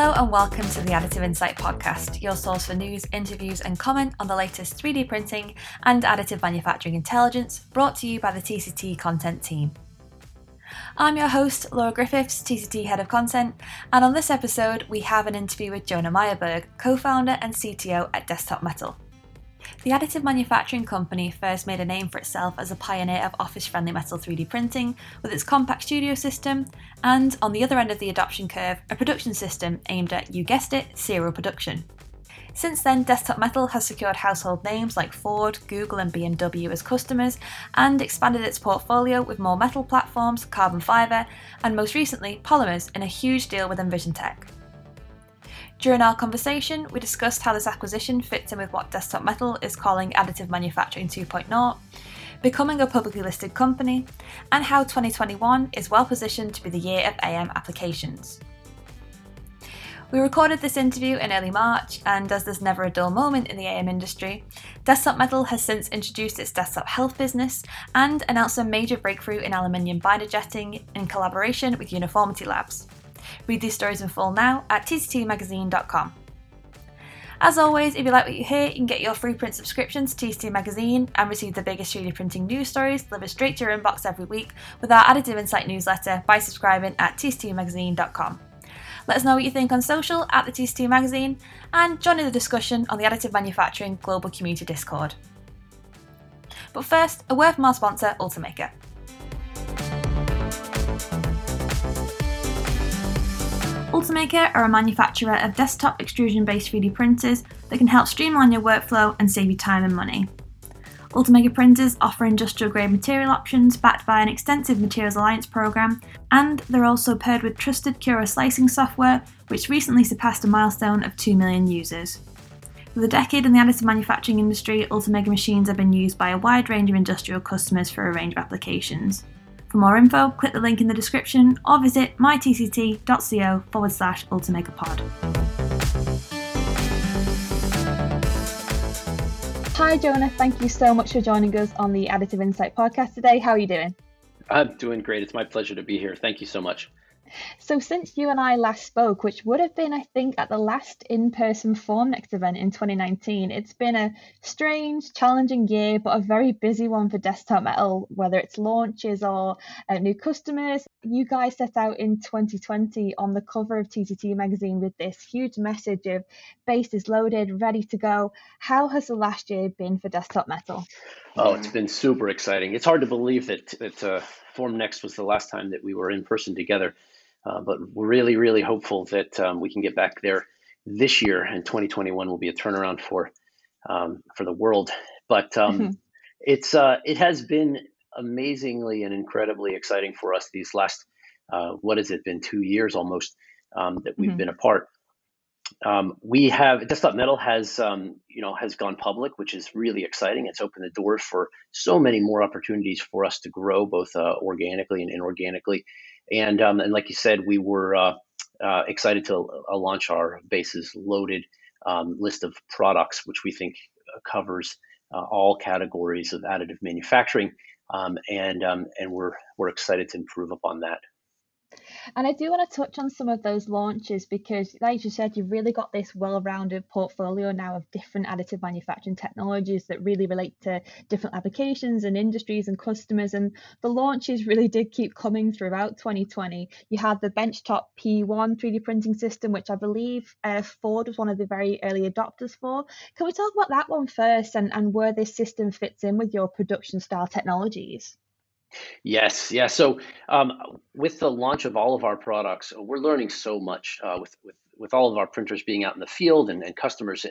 Hello and welcome to the Additive Insight podcast, your source for news, interviews, and comment on the latest 3D printing and additive manufacturing intelligence brought to you by the TCT content team. I'm your host, Laura Griffiths, TCT Head of Content, and on this episode, we have an interview with Jonah Myerberg, co founder and CTO at Desktop Metal. The additive manufacturing company first made a name for itself as a pioneer of office friendly metal 3D printing with its compact studio system, and on the other end of the adoption curve, a production system aimed at, you guessed it, serial production. Since then, Desktop Metal has secured household names like Ford, Google, and BMW as customers and expanded its portfolio with more metal platforms, carbon fibre, and most recently, polymers in a huge deal with EnvisionTEC. During our conversation, we discussed how this acquisition fits in with what Desktop Metal is calling additive manufacturing 2.0, becoming a publicly listed company, and how 2021 is well positioned to be the year of AM applications. We recorded this interview in early March, and as there's never a dull moment in the AM industry, Desktop Metal has since introduced its desktop health business and announced a major breakthrough in aluminium binder jetting in collaboration with Uniformity Labs. Read these stories in full now at tctmagazine.com. As always, if you like what you hear, you can get your free print subscription to TCT Magazine and receive the biggest 3D printing news stories delivered straight to your inbox every week with our Additive Insight newsletter by subscribing at tctmagazine.com. Let us know what you think on social at the TCT Magazine and join in the discussion on the Additive Manufacturing Global Community Discord. But first, a word from our sponsor, Ultimaker. Ultimaker are a manufacturer of desktop extrusion based 3D printers that can help streamline your workflow and save you time and money. Ultimaker printers offer industrial grade material options backed by an extensive Materials Alliance program, and they're also paired with trusted Cura slicing software, which recently surpassed a milestone of 2 million users. For the decade in the additive manufacturing industry, Ultimaker machines have been used by a wide range of industrial customers for a range of applications. For more info, click the link in the description or visit mytct.co forward slash ultimakerpod. Hi, Jonah. Thank you so much for joining us on the Additive Insight podcast today. How are you doing? I'm doing great. It's my pleasure to be here. Thank you so much. So, since you and I last spoke, which would have been, I think, at the last in person Formnext event in 2019, it's been a strange, challenging year, but a very busy one for Desktop Metal, whether it's launches or uh, new customers. You guys set out in 2020 on the cover of TCT magazine with this huge message of base is loaded, ready to go. How has the last year been for Desktop Metal? Oh, it's been super exciting. It's hard to believe that, that uh, Formnext was the last time that we were in person together. Uh, but we're really, really hopeful that um, we can get back there this year, and 2021 will be a turnaround for um, for the world. But um, mm-hmm. it's uh, it has been amazingly and incredibly exciting for us these last uh, what has it been two years almost um, that we've mm-hmm. been apart. Um, we have Desktop Metal has um, you know has gone public, which is really exciting. It's opened the doors for so many more opportunities for us to grow both uh, organically and inorganically. And um, and like you said, we were uh, uh, excited to uh, launch our bases loaded um, list of products, which we think uh, covers uh, all categories of additive manufacturing. Um, and um, and we're we're excited to improve upon that. And I do want to touch on some of those launches because, like you said, you've really got this well rounded portfolio now of different additive manufacturing technologies that really relate to different applications and industries and customers. And the launches really did keep coming throughout 2020. You had the Benchtop P1 3D printing system, which I believe uh, Ford was one of the very early adopters for. Can we talk about that one first and, and where this system fits in with your production style technologies? Yes, yeah. So um, with the launch of all of our products, we're learning so much uh, with, with with all of our printers being out in the field and, and customers uh,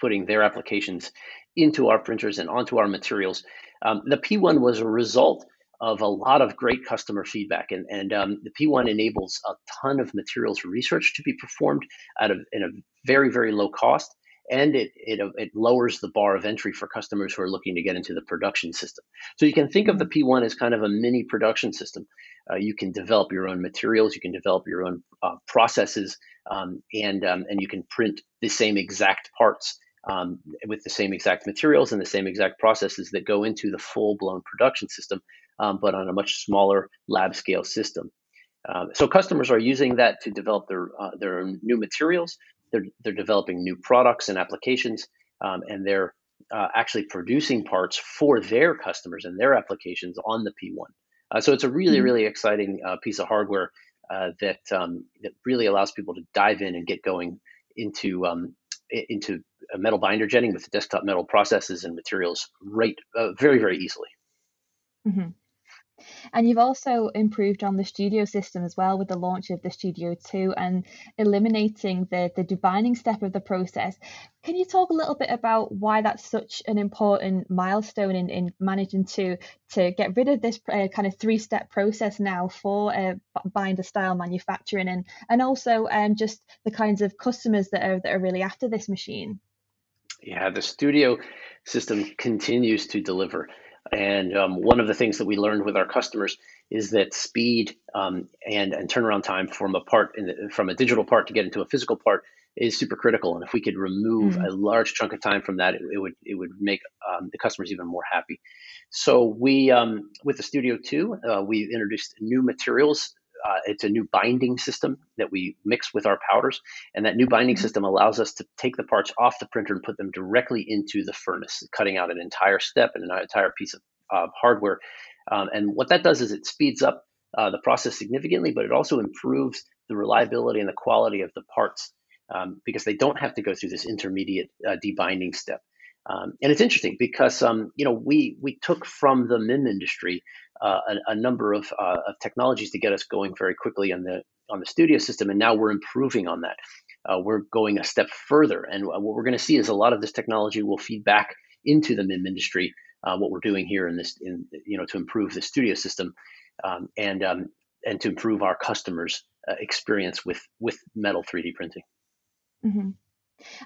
putting their applications into our printers and onto our materials. Um, the P1 was a result of a lot of great customer feedback, and and um, the P1 enables a ton of materials research to be performed at a in a very very low cost and it, it, it lowers the bar of entry for customers who are looking to get into the production system. So you can think of the P1 as kind of a mini production system. Uh, you can develop your own materials, you can develop your own uh, processes, um, and um, and you can print the same exact parts um, with the same exact materials and the same exact processes that go into the full blown production system, um, but on a much smaller lab scale system. Um, so customers are using that to develop their uh, their new materials. They're they're developing new products and applications, um, and they're uh, actually producing parts for their customers and their applications on the P1. Uh, so it's a really mm-hmm. really exciting uh, piece of hardware uh, that um, that really allows people to dive in and get going into um, into metal binder jetting with desktop metal processes and materials right uh, very very easily. Mm-hmm. And you've also improved on the studio system as well with the launch of the Studio 2 and eliminating the, the debinding step of the process. Can you talk a little bit about why that's such an important milestone in, in managing to to get rid of this uh, kind of three step process now for uh, binder style manufacturing and and also um, just the kinds of customers that are that are really after this machine? Yeah, the studio system continues to deliver. And um, one of the things that we learned with our customers is that speed um, and, and turnaround time from a part the, from a digital part to get into a physical part is super critical. And if we could remove mm-hmm. a large chunk of time from that, it, it would it would make um, the customers even more happy. So we um, with the Studio Two, uh, we introduced new materials uh, it's a new binding system that we mix with our powders, and that new binding mm-hmm. system allows us to take the parts off the printer and put them directly into the furnace, cutting out an entire step and an entire piece of uh, hardware. Um, and what that does is it speeds up uh, the process significantly, but it also improves the reliability and the quality of the parts um, because they don't have to go through this intermediate uh, debinding step. Um, and it's interesting because um, you know we we took from the MIM industry uh, a, a, number of, uh, of, technologies to get us going very quickly on the on the studio system, and now we're improving on that. Uh, we're going a step further, and what we're going to see is a lot of this technology will feed back into the MIM industry. Uh, what we're doing here in this, in you know, to improve the studio system, um, and um, and to improve our customers' uh, experience with with metal 3D printing. Mm-hmm.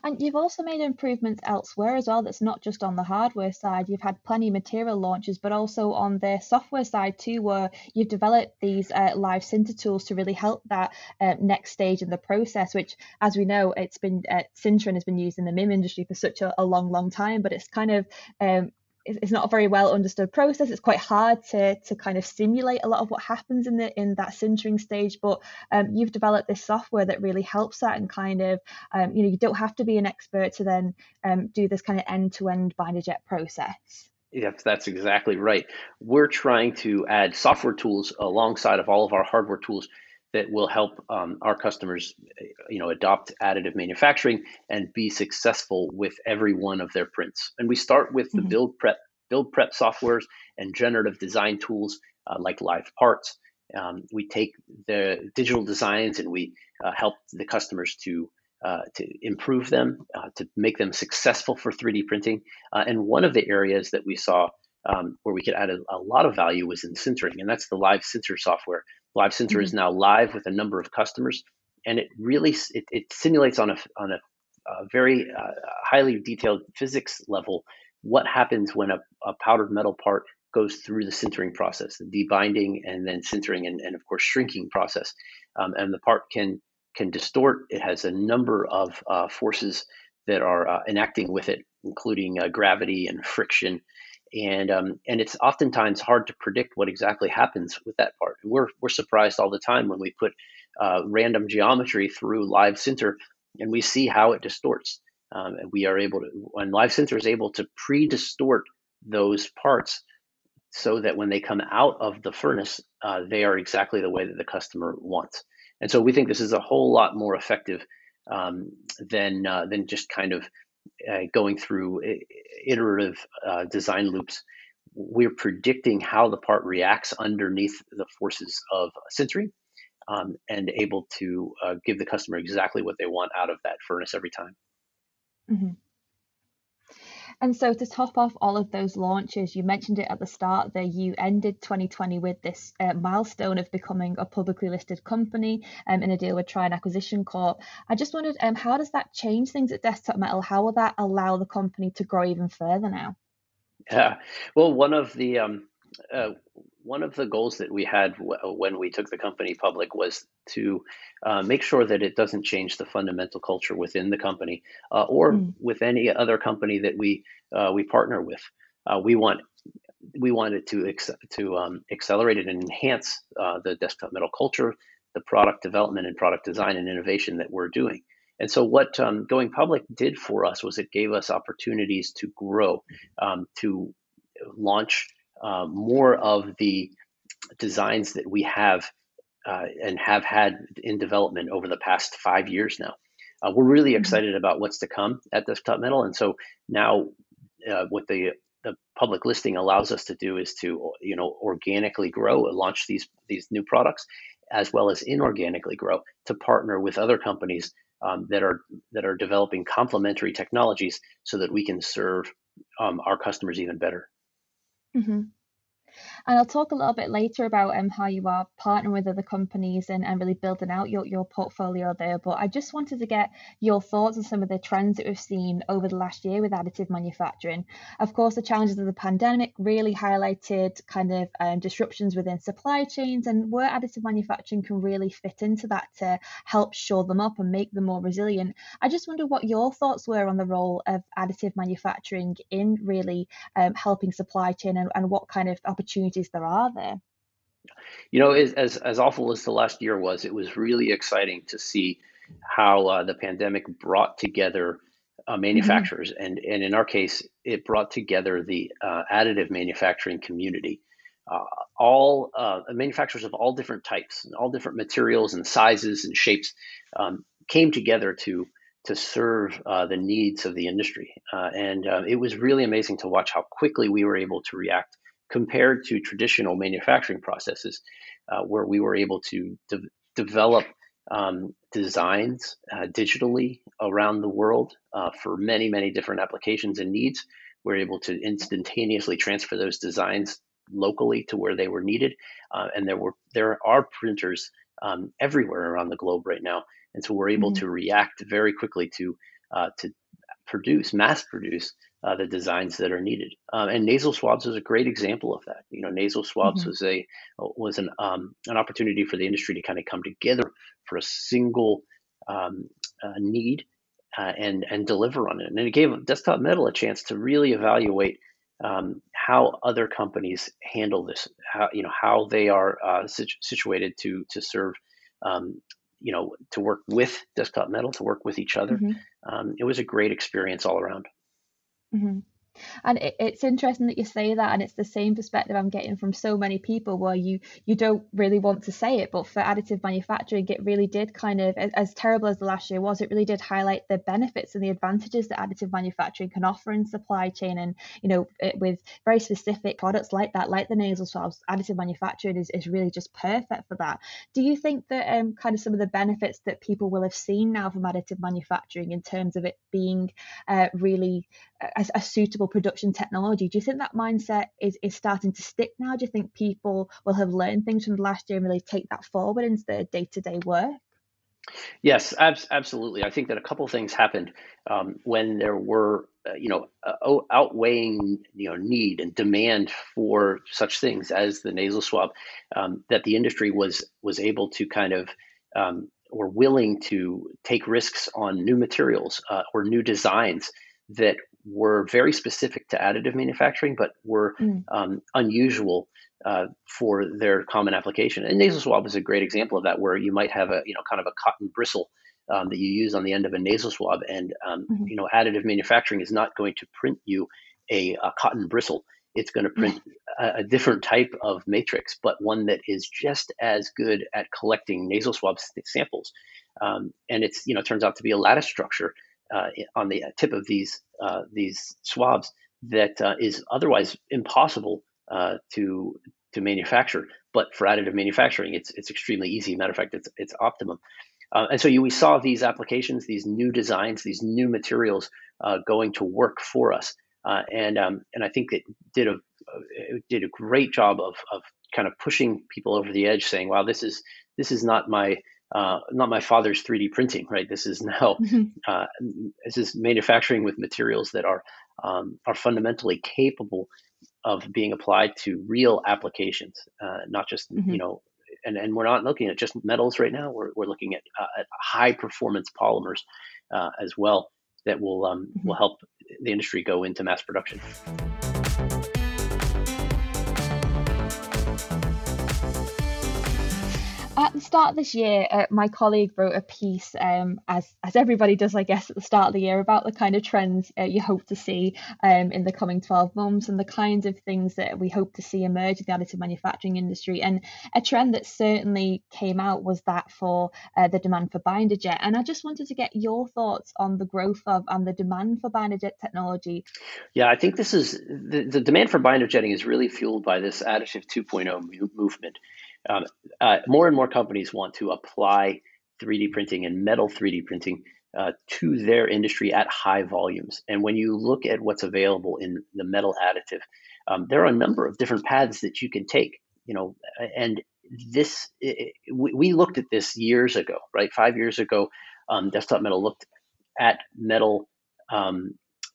And you've also made improvements elsewhere as well. That's not just on the hardware side. You've had plenty of material launches, but also on the software side too, where you've developed these uh, live sinter tools to really help that uh, next stage in the process. Which, as we know, it's been uh, sintering has been used in the MIM industry for such a, a long, long time, but it's kind of um, it's not a very well understood process. It's quite hard to to kind of simulate a lot of what happens in the in that sintering stage. But um, you've developed this software that really helps that and kind of um, you know you don't have to be an expert to then um, do this kind of end to end binder jet process. Yes, that's exactly right. We're trying to add software tools alongside of all of our hardware tools that will help um, our customers, you know, adopt additive manufacturing and be successful with every one of their prints. And we start with the mm-hmm. build prep, build prep softwares and generative design tools uh, like Live Parts. Um, we take the digital designs and we uh, help the customers to uh, to improve them, uh, to make them successful for 3D printing. Uh, and one of the areas that we saw um, where we could add a, a, lot of value was in sintering, and that's the Live Sinter software Live Sinter mm-hmm. is now live with a number of customers, and it really it, it simulates on a on a, a very uh, highly detailed physics level what happens when a, a, powdered metal part goes through the sintering process, the debinding and then sintering and, and of course shrinking process, um, and the part can can distort. It has a number of uh, forces that are uh, enacting with it, including uh, gravity and friction and um, and it's oftentimes hard to predict what exactly happens with that part. We're we're surprised all the time when we put uh, random geometry through Live Sinter, and we see how it distorts. Um, and we are able to when Live Sinter is able to pre-distort those parts so that when they come out of the furnace, uh, they are exactly the way that the customer wants. And so we think this is a whole lot more effective um, than uh, than just kind of uh, going through iterative uh, design loops, we're predicting how the part reacts underneath the forces of sintering um, and able to uh, give the customer exactly what they want out of that furnace every time. Mm-hmm. And so to top off all of those launches, you mentioned it at the start that you ended 2020 with this uh, milestone of becoming a publicly listed company um, in a deal with Trine Acquisition Corp. I just wondered, um, how does that change things at Desktop Metal? How will that allow the company to grow even further now? Yeah, well, one of the um, uh, one of the goals that we had w- when we took the company public was to uh, make sure that it doesn't change the fundamental culture within the company uh, or mm. with any other company that we uh, we partner with. Uh, we want we wanted to ex- to um, accelerate it and enhance uh, the desktop metal culture, the product development and product design and innovation that we're doing. And so, what um, going public did for us was it gave us opportunities to grow, um, to launch uh, more of the designs that we have uh, and have had in development over the past five years now. Uh, we're really mm-hmm. excited about what's to come at Desktop Metal, and so now uh, what the the public listing allows us to do is to you know organically grow and launch these these new products, as well as inorganically grow to partner with other companies um, that are that are developing complementary technologies so that we can serve um, our customers even better. Mm-hmm. And I'll talk a little bit later about um, how you are partnering with other companies and, and really building out your, your portfolio there. But I just wanted to get your thoughts on some of the trends that we've seen over the last year with additive manufacturing. Of course, the challenges of the pandemic really highlighted kind of um, disruptions within supply chains and where additive manufacturing can really fit into that to help shore them up and make them more resilient. I just wonder what your thoughts were on the role of additive manufacturing in really um, helping supply chain and, and what kind of opportunities opportunities there are there. You know, as as awful as the last year was, it was really exciting to see how uh, the pandemic brought together uh, mm-hmm. manufacturers, mm-hmm. and and in our case, it brought together the uh, additive manufacturing community. Uh, all uh, manufacturers of all different types, all different materials and sizes and shapes, um, came together to to serve uh, the needs of the industry, and it was really amazing to watch how quickly we were able to react compared to traditional manufacturing processes, uh, where we were able to de- develop um, designs uh, digitally around the world uh, for many, many different applications and needs. We're able to instantaneously transfer those designs locally to where they were needed, uh, and there were there are printers um, everywhere around the globe right now, and so we're able mm-hmm. to react very quickly to uh, to produce, mass produce uh, the designs that are needed. Um, and nasal swabs is a great example of that. You know, nasal swabs mm-hmm. was a was an um, an opportunity for the industry to kind of come together for a single um, uh, need uh, and and deliver on it. And it gave Desktop Metal a chance to really evaluate um, how other companies handle this. How you know how they are uh, situ- situated to to serve um, you know to work with desktop metal to work with each other mm-hmm. um, it was a great experience all around Mm-hmm. And it, it's interesting that you say that, and it's the same perspective I'm getting from so many people where you you don't really want to say it, but for additive manufacturing, it really did kind of, as, terrible as the last year was, it really did highlight the benefits and the advantages that additive manufacturing can offer in supply chain, and you know, it, with very specific products like that, like the nasal swabs, additive manufacturing is, is really just perfect for that. Do you think that um, kind of some of the benefits that people will have seen now from additive manufacturing in terms of it being uh, really a, a suitable production technology. Do you think that mindset is, is starting to stick now? Do you think people will have learned things from the last year and really take that forward into their day to day work? Yes, ab- absolutely. I think that a couple things happened um, when there were, uh, you know, uh, outweighing, you know, need and demand for such things as the nasal swab. Um, that the industry was was able to kind of um, or willing to take risks on new materials uh, or new designs that were very specific to additive manufacturing, but were mm. um, unusual uh, for their common application. And nasal swab is a great example of that, where you might have a you know kind of a cotton bristle um, that you use on the end of a nasal swab, and um, mm-hmm. you know additive manufacturing is not going to print you a, a cotton bristle. It's going to print a, a, different type of matrix, but one that is just as good at collecting nasal swab samples. Um, and it's you know turns out to be a lattice structure on the tip of these uh, these swabs that uh, is otherwise impossible uh, to to manufacture. But for additive manufacturing, it's it's extremely easy. Matter of fact, it's it's optimum. Uh, and so you, we saw these applications, these new designs, these new materials uh, going to work for us. and um, and I think it did a it did a great job of of kind of pushing people over the edge, saying, "Wow, this is this is not my uh, not my father's 3D printing, right? This is now mm-hmm. uh, this is manufacturing with materials that are um, are fundamentally capable of being applied to real applications, uh, not just mm-hmm. you know. And, and we're not looking at just metals right now. We're, we're looking at, uh, at high performance polymers uh, as well that will um, mm-hmm. will help the industry go into mass production. The start of this year, uh, my colleague wrote a piece, um, as as everybody does, I guess, at the start of the year, about the kind of trends uh, you hope to see um, in the coming 12 months and the kinds of things that we hope to see emerge in the additive manufacturing industry. And a trend that certainly came out was that for uh, the demand for binder jet. And I just wanted to get your thoughts on the growth of and the demand for binder jet technology. Yeah, I think this is the, the demand for binder jetting is really fueled by this additive 2.0 movement. Um, uh, more and more companies want to apply 3D printing and metal 3D printing uh, to their industry at high volumes. And when you look at what's available in the metal additive, um, there are a number of different paths that you can take. You know, and this it, we, we, looked at this years ago, right? Five years ago, um, Desktop Metal looked at metal um,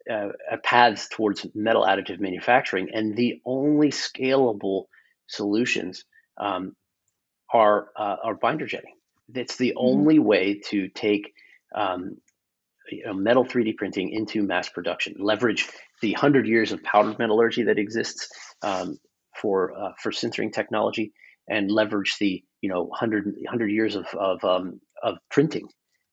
uh, paths towards metal additive manufacturing, and the only scalable solutions um, are uh, are binder jetting. It's the mm-hmm. only way to take um, you know, metal 3D printing into mass production. Leverage the hundred years of powdered metallurgy that exists um, for uh, for sintering technology, and leverage the you know 100, 100 years of of, um, of printing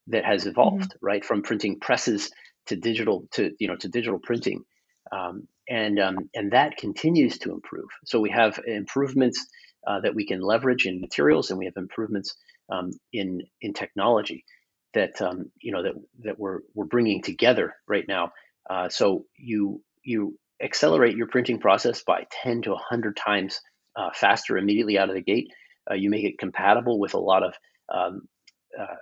that has evolved mm-hmm. right from printing presses to digital to you know to digital printing um, and um, and that continues to improve so we have improvements uh, that we can leverage in materials, and we have improvements um, in in technology that um, you know that that we're we're bringing together right now. Uh, so you you accelerate your printing process by 10 to 100 times uh, faster immediately out of the gate. Uh, you make it compatible with a lot of um, uh,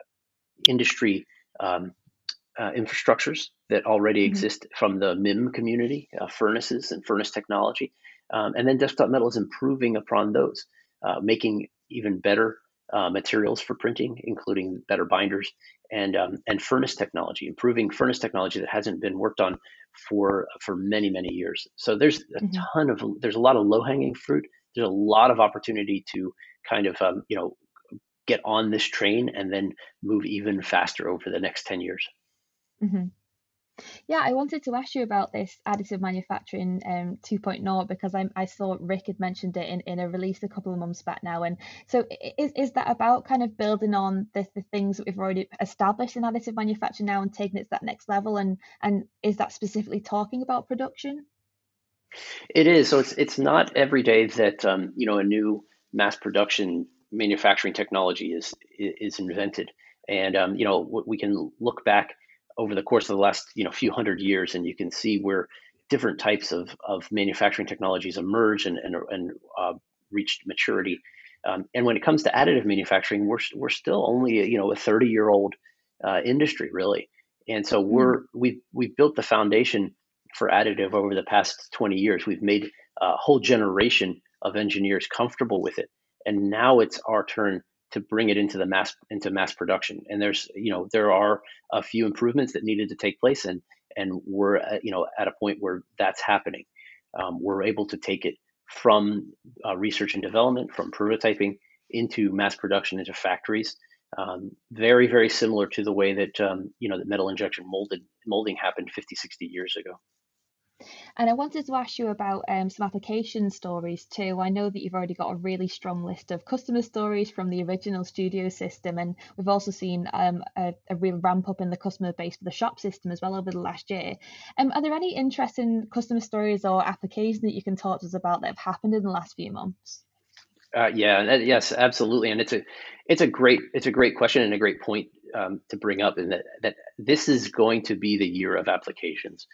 industry um, uh, infrastructures that already mm-hmm. exist from the MIM community, uh, furnaces and furnace technology. Um, and then Desktop Metal is improving upon those, uh, making even better uh, materials for printing, including better binders and um, and furnace technology, improving furnace technology that hasn't been worked on for for many many years. So there's a mm-hmm. ton of there's a lot of low hanging fruit. There's a lot of opportunity to kind of um, you know get on this train and then move even faster over the next ten years. Mm-hmm. Yeah, I wanted to ask you about this additive manufacturing um, 2.0 because I, I saw Ric had mentioned it in, in a release a couple of months back now. And so, is, is that about kind of building on the, the things that we've already established in additive manufacturing now and taking it to that next level? And, and is that specifically talking about production? It is. So, it's, it's not every day that um, you know a new mass production manufacturing technology is, is invented. And um, you know, we can look back over the course of the last you know few hundred years, and you can see where different types of, of manufacturing technologies emerge and and, and uh, reached maturity. Um, and when it comes to additive manufacturing, we're we're still only you know a 30 year old uh, industry really, and so hmm. we're we've we've built the foundation for additive over the past 20 years. We've made a whole generation of engineers comfortable with it, and now it's our turn to bring it into the mass into mass production. And there's you know there are a few improvements that needed to take place, and and we're at, you know at a point where that's happening. Um, we're able to take it from uh, research and development, from prototyping into mass production into factories. Um, very very similar to the way that um, you know that metal injection molded molding happened 50 60 years ago and I wanted to ask you about um, some application stories too. I know that you've already got a really strong list of customer stories from the original studio system, and we've also seen um, a, a, real ramp up in the customer base for the shop system as well over the last year. Um, are there any interesting customer stories or applications that you can talk to us about that have happened in the last few months? Uh, yeah, yes, absolutely, and it's a it's a great it's a great question and a great point um, to bring up, in that that this is going to be the year of applications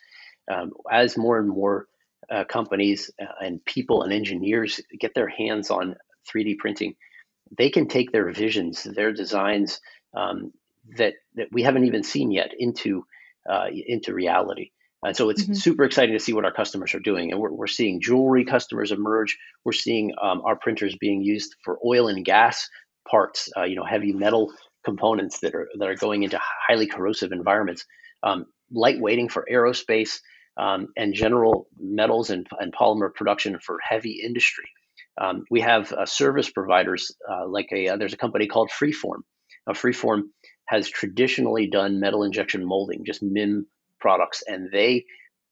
um, as more and more uh, companies uh, and people and engineers get their hands on 3D printing, they can take their visions, their designs um, that that we haven't even seen yet into uh, into reality. And so it's mm-hmm. super exciting to see what our customers are doing. And we're, we're seeing jewelry customers emerge. We're seeing um, our printers being used for oil and gas parts, uh, you know, heavy metal components that are that are going into highly corrosive environments. Um, lightweighting for aerospace, um, and general metals and, and, polymer production for heavy industry. Um, we have uh, service providers uh, like a uh, there's a company called Freeform. Now, Freeform has traditionally done metal injection molding, just MIM products, and they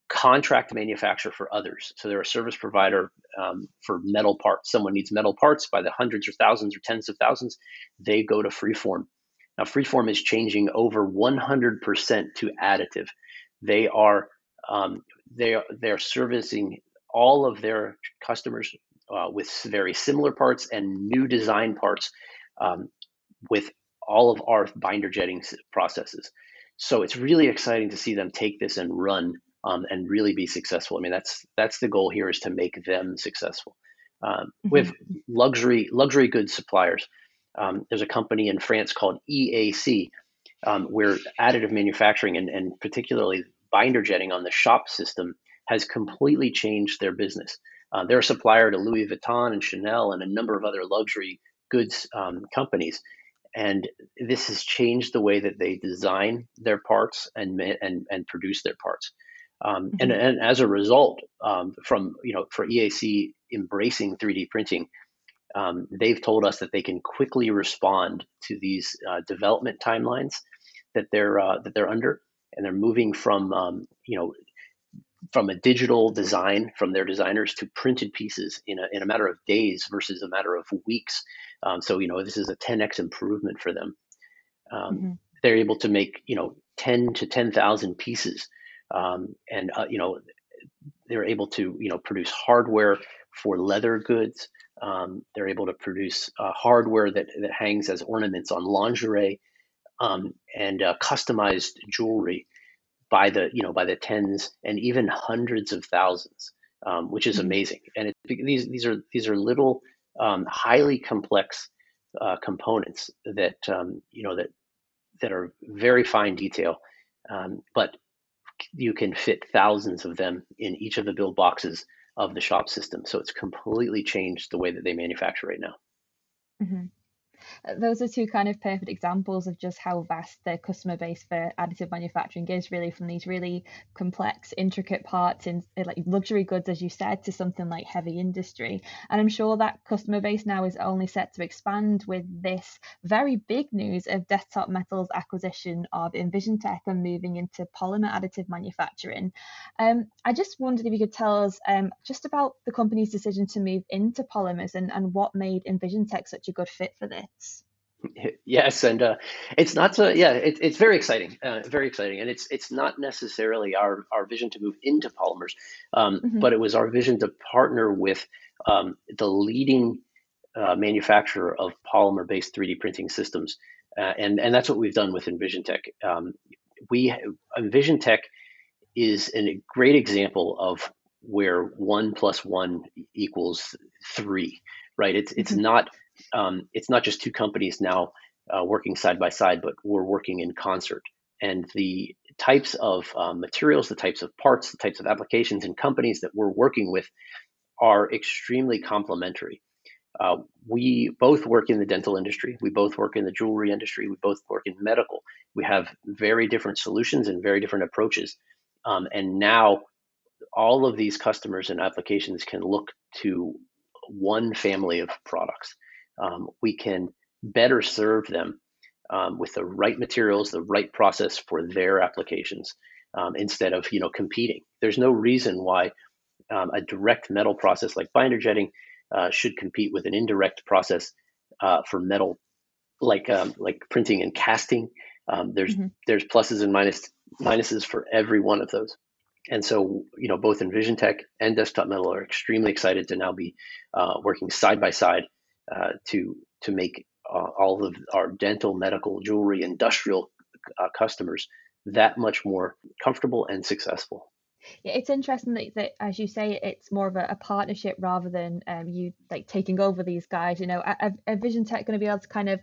contract manufacture for others. So they're a service provider um, for metal parts. Someone needs metal parts by the hundreds or thousands or tens of thousands, they go to Freeform. Now, Freeform is changing over 100% to additive. They are um, they they're servicing all of their customers uh, with very similar parts and new design parts um, with all of our binder jetting processes. So it's really exciting to see them take this and run um, and really be successful. I mean, that's that's the goal here is to make them successful. Um, mm-hmm. With luxury luxury goods suppliers, um, there's a company in France called EAC, um, where additive manufacturing and, and particularly binder jetting on the shop system has completely changed their business. Uh, they're a supplier to Louis Vuitton and Chanel and a number of other luxury goods um, companies. And this has changed the way that they design their parts and and, and produce their parts. Um, mm-hmm. and, and as a result, um, from you know, for EAC embracing 3D printing, um, they've told us that they can quickly respond to these uh, development timelines that they're uh, that they're under, and they're moving from um, you know from a digital design from their designers to printed pieces in a, in a matter of days versus a matter of weeks. Um, so you know this is a 10x improvement for them. Um, mm-hmm. They're able to make you know 10 to 10,000 pieces, um, and uh, you know they're able to you know produce hardware for leather goods. Um, they're able to produce uh, hardware that, that hangs as ornaments on lingerie um, and uh, customized jewelry by the you know by the tens and even hundreds of thousands, um, which is mm-hmm. amazing. And it, these these are these are little um, highly complex uh, components that um, you know that that are very fine detail, um, but you can fit thousands of them in each of the build boxes of the shop system. So it's completely changed the way that they manufacture right now. Mm-hmm. Uh, those are two kind of perfect examples of just how vast the customer base for additive manufacturing is really from these really complex intricate parts in uh, like luxury goods as you said to something like heavy industry. And i'm sure that customer base now is only set to expand with this very big news of desktop metals acquisition of EnvisionTEC and moving into polymer additive manufacturing. Um, i just wondered if you could tell us um, just about the company's decision to move into polymers and, and what made EnvisionTEC such a good fit for this Yes, and uh, it's not so. Yeah, it, it's very exciting, uh, very exciting, and it's it's not necessarily our our vision to move into polymers, um, mm-hmm. but it was our vision to partner with um, the leading uh, manufacturer of polymer based 3D printing systems, uh, and and that's what we've done with EnvisionTEC. Um, we EnvisionTEC is a great example of where one plus one equals three, right? It's it's mm-hmm. not um, it's not just two companies now uh, working side by side, but we're working in concert. And the types of um, materials, the types of parts, the types of applications and companies that we're working with are extremely complementary. Uh, we both work in the dental industry. We both work in the jewelry industry. We both work in medical. We have very different solutions and very different approaches. Um, and now all of these customers and applications can look to one family of products um, we can better serve them um, with the right materials, the right process for their applications, um, instead of you know competing. There's no reason why um, a direct metal process like binder jetting uh, should compete with an indirect process uh, for metal, like um, like printing and casting. Um, there's mm-hmm. there's pluses and minus minuses for every one of those. And so, you know, both EnvisionTEC and Desktop Metal are extremely excited to now be uh, working side by side uh, to to make uh, all of our dental, medical, jewelry, industrial uh, customers that much more comfortable and successful. Yeah, it's interesting that, that, as you say, it's more of a, a partnership rather than um, you like taking over these guys. You know, a, a EnvisionTEC going to be able to kind of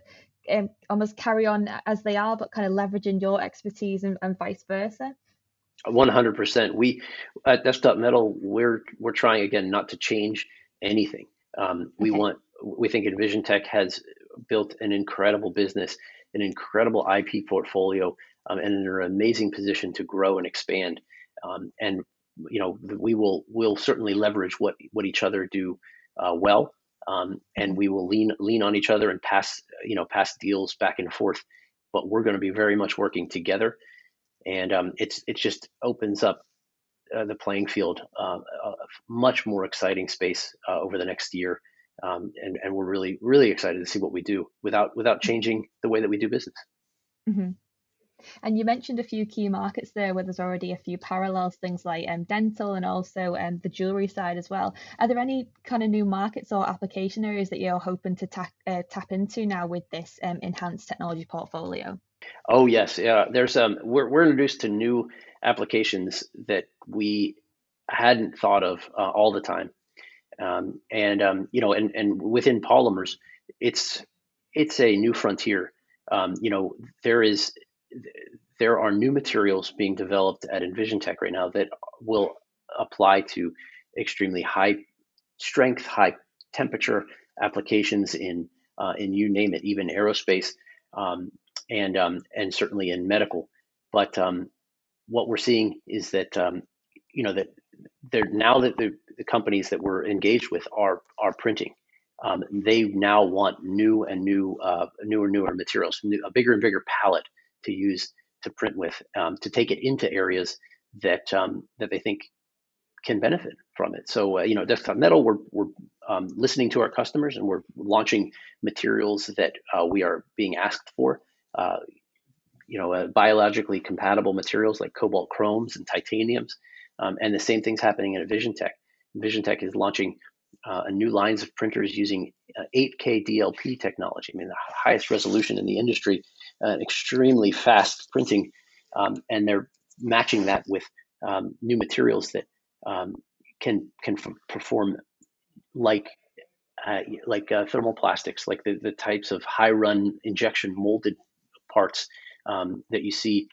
um, almost carry on as they are, but kind of leveraging your expertise and, and vice versa. One hundred percent. We at Desktop Metal, we're we're trying again not to change anything. Um, we okay. want we think EnvisionTEC has built an incredible business, an incredible IP portfolio, um, and in an amazing position to grow and expand. Um, and you know, we will will certainly leverage what what each other do uh, well, um, and we will lean lean on each other and pass you know pass deals back and forth. But we're going to be very much working together, and um, it's it just opens up uh, the playing field uh, a much more exciting space uh, over the next year. Um, and, and we're really, really excited to see what we do without without changing the way that we do business. Mm-hmm. And you mentioned a few key markets there where there's already a few parallels, things like um, dental and also um, the jewelry side as well. Are there any kind of new markets or application areas that you're hoping to ta- uh, tap into now with this um, enhanced technology portfolio? Oh yes, yeah. There's um, we're we're introduced to new applications that we hadn't thought of uh, all the time, um, and um, you know, and and within polymers, it's it's a new frontier. Um, you know, there is there are new materials being developed at EnvisionTEC right now that will apply to extremely high strength, high temperature applications in uh, in you name it, even aerospace um, and um, and certainly in medical. But um, what we're seeing is that um, you know that they're now that the, the, companies that we're engaged with are are printing. Um, they now want new and new, uh, newer, newer materials, new, a bigger and bigger palette to use to print with, um, to take it into areas that um, that they think can benefit from it. So, uh, you know, Desktop Metal, we're we're um, listening to our customers and we're launching materials that uh, we are being asked for. Uh, you know, uh, biologically compatible materials like cobalt chromes and titaniums, um, and the same thing's happening at in EnvisionTEC. Vision Tech is launching uh, new lines of printers using 8K uh, DLP technology. I mean, the highest resolution in the industry, uh, extremely fast printing, um, and they're matching that with um, new materials that um, can can f- perform like uh, like uh, thermoplastics, like the, the types of high run injection molded parts um, that you see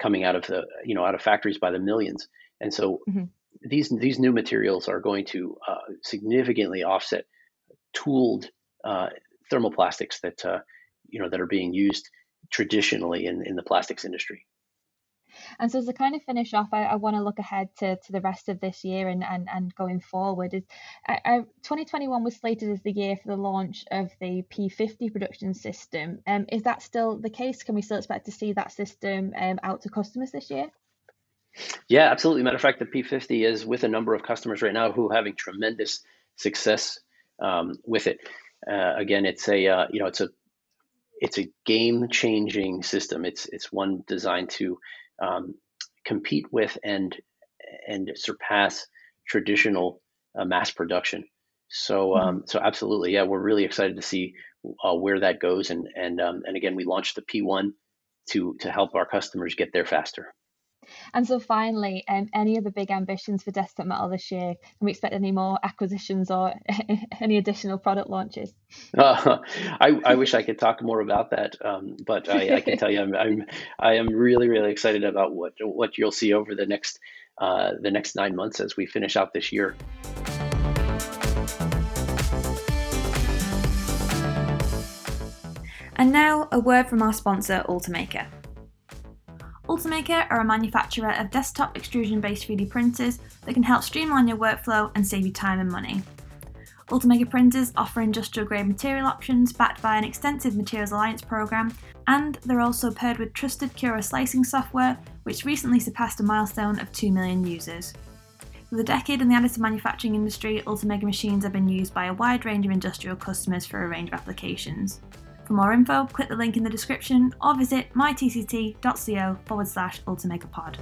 coming out of the you know out of factories by the millions. And so mm-hmm these these new materials are going to uh, significantly offset tooled uh, thermoplastics that uh, you know that are being used traditionally in, in the plastics industry. And so to kind of finish off, I, I want to look ahead to, to the rest of this year and, and, and going forward. Is uh, 2021 was slated as the year for the launch of the P50 production system. Um, is that still the case? Can we still expect to see that system um, out to customers this year? Yeah, absolutely. Matter of fact, the P50 is with a number of customers right now who are having tremendous success um, with it. Uh, again, it's a uh, you know it's a it's a game changing system. It's it's one designed to um, compete with and and surpass traditional uh, mass production. So mm-hmm. um, so absolutely, yeah, we're really excited to see uh, where that goes. And and um, and again, we launched the P1 to to help our customers get there faster. And so, finally, um, any other big ambitions for Desktop Metal this year? Can we expect any more acquisitions or any additional product launches? Uh, I, I wish I could talk more about that, um, but I, I, can tell you, I'm, I'm I am really really excited about what what you'll see over the next uh, the next nine months as we finish out this year. And now, a word from our sponsor, Ultimaker. Ultimaker are a manufacturer of desktop extrusion based 3D printers that can help streamline your workflow and save you time and money. Ultimaker printers offer industrial grade material options backed by an extensive Materials Alliance program, and they're also paired with trusted Cura slicing software, which recently surpassed a milestone of 2 million users. With a decade in the additive manufacturing industry, Ultimaker machines have been used by a wide range of industrial customers for a range of applications. For more info, click the link in the description or visit mytct.co forward slash ultimakerpod.